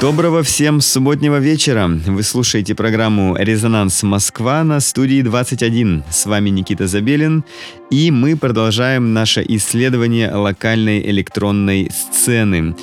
Доброго всем субботнего вечера. Вы слушаете программу «Резонанс Москва» на студии 21. С вами Никита Забелин, и мы продолжаем наше исследование локальной электронной сцены.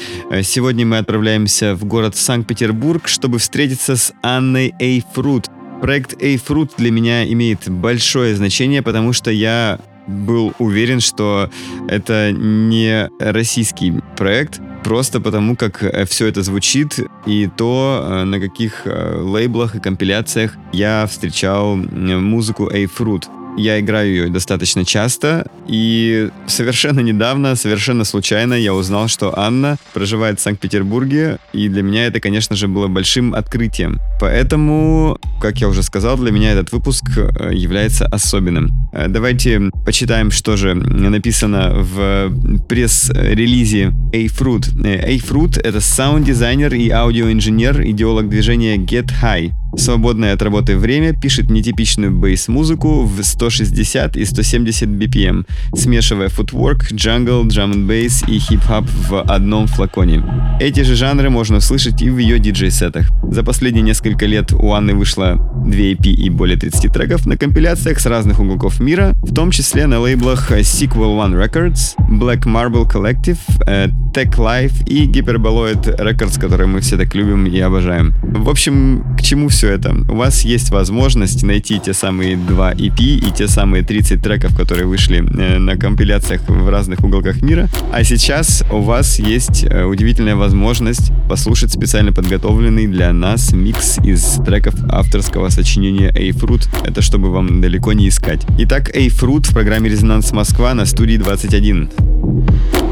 Сегодня мы отправляемся в город Санкт-Петербург, чтобы встретиться с Анной Эйфрут. Проект Эйфрут для меня имеет большое значение, потому что я был уверен, что это не российский проект, просто потому, как э, все это звучит и то, э, на каких э, лейблах и компиляциях я встречал музыку A-Fruit. Я играю ее достаточно часто, и совершенно недавно, совершенно случайно я узнал, что Анна проживает в Санкт-Петербурге, и для меня это, конечно же, было большим открытием. Поэтому, как я уже сказал, для меня этот выпуск э, является особенным. Э, давайте почитаем, что же написано в пресс-релизе A-Fruit. A-Fruit — это саунд-дизайнер и аудиоинженер, идеолог движения Get High — свободное от работы время пишет нетипичную bass-музыку в 160 и 170 BPM, смешивая footwork, jungle, drum'n'bass и хип-хоп в одном флаконе. Эти же жанры можно услышать и в ее диджей-сетах. За последние несколько лет у Анны вышло 2 EP и более 30 треков на компиляциях с разных уголков мира, в том числе на лейблах Sequel One Records, Black Marble Collective, э, Tech Life и Hyperboloid Records, которые мы все так любим и обожаем. В общем, к чему все это? У вас есть возможность найти те самые два EP и те самые 30 треков, которые вышли э, на компиляциях в разных уголках мира. А сейчас у вас есть э, удивительная возможность послушать специально подготовленный для нас микс из треков авторского сочинения A-Fruit. Это чтобы вам далеко не искать. Итак, A-Fruit в программе «Резонанс Москва» на студии 21.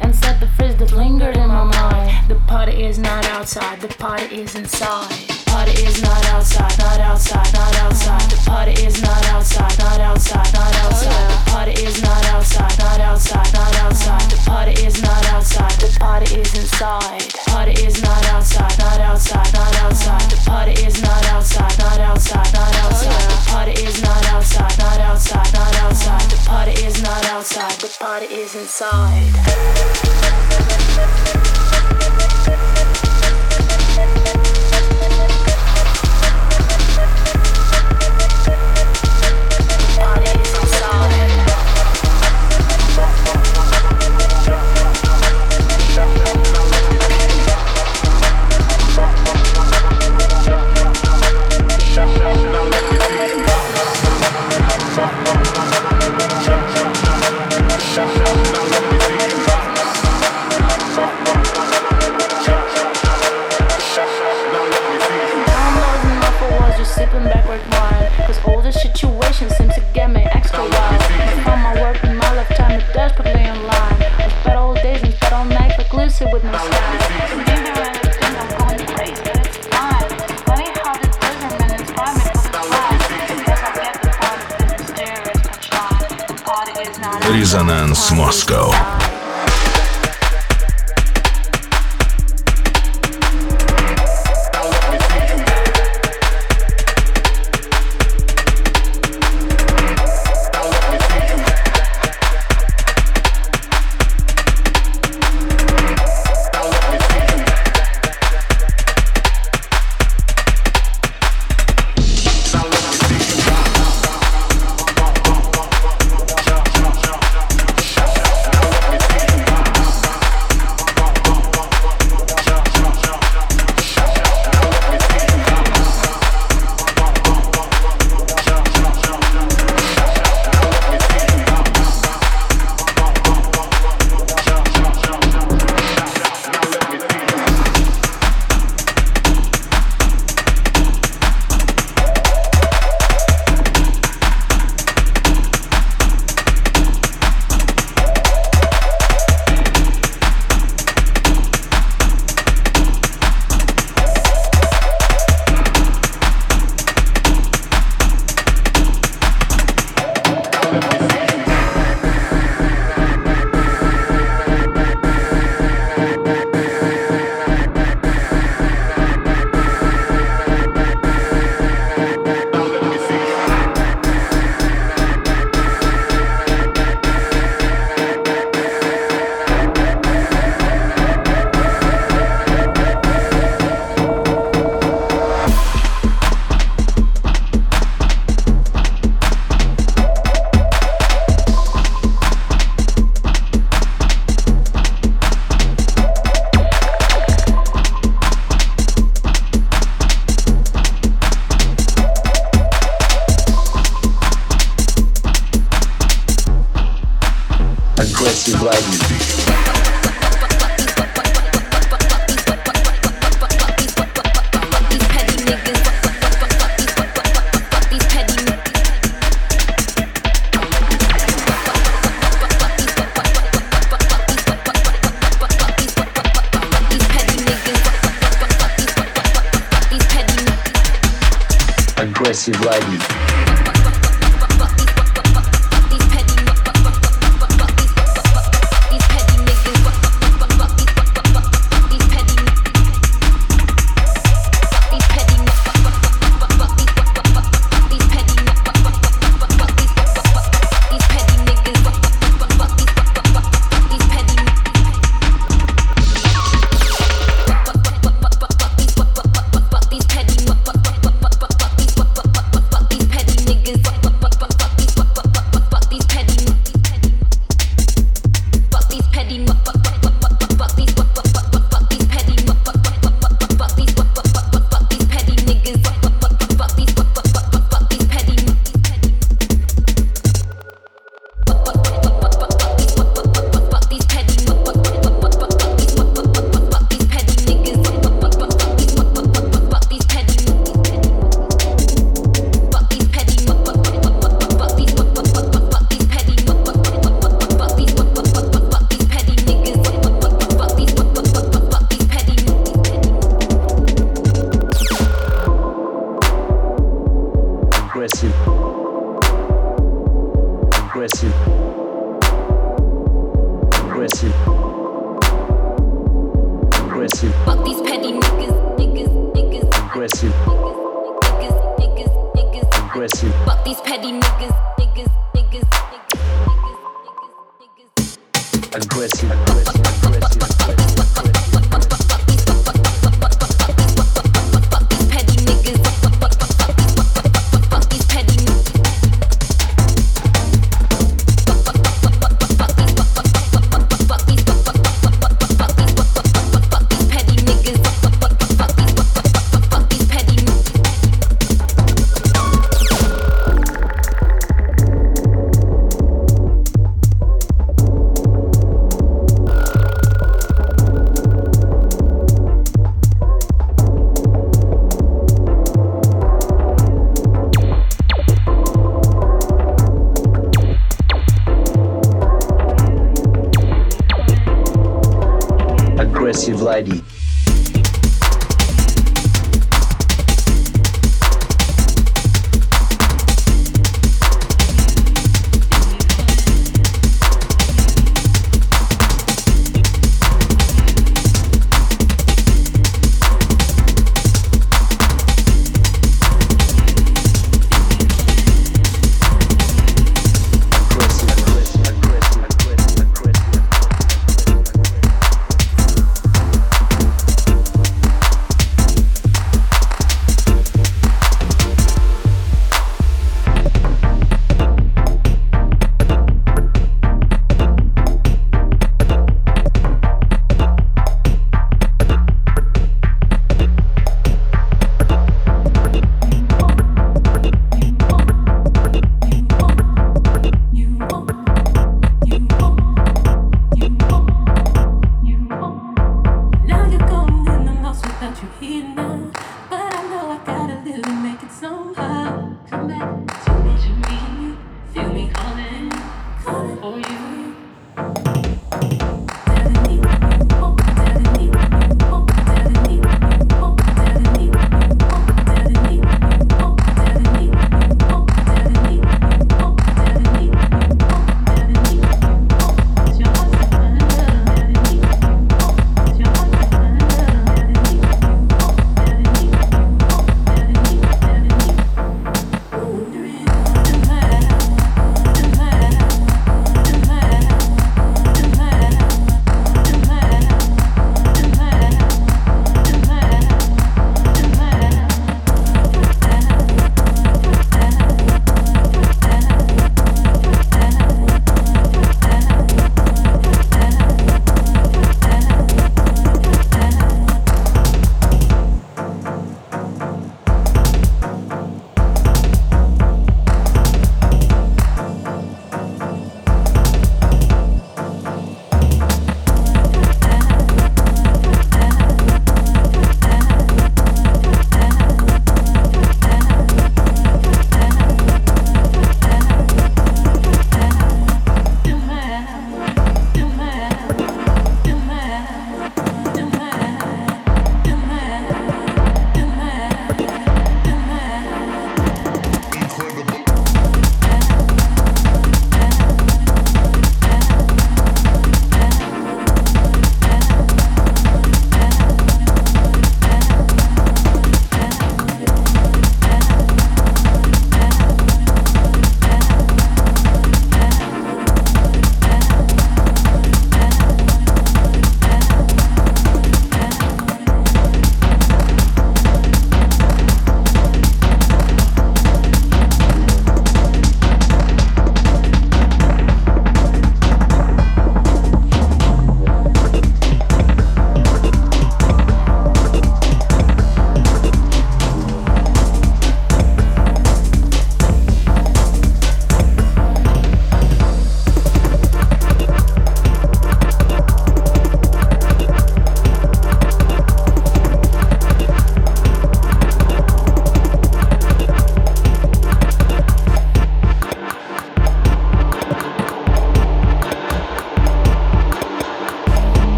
And said the phrase that lingered in my mind. The party is not outside, the party is inside party is not outside, not outside, not outside. The party is not outside, not outside, not outside. The party is not outside, not outside, not outside. The party is not outside, the party is inside. Party is not outside, not outside, not outside. The party is not outside, not outside, not outside. The party is not outside, not outside, not outside. The party is not outside, the party is inside. Резонанс Москва. согласие Влади.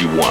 you want.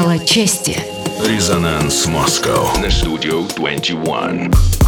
Дело чести. Резонанс Москва на студию 21.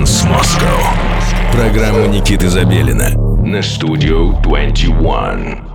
Резонанс Москва. Программа Никиты Забелина на студию 21.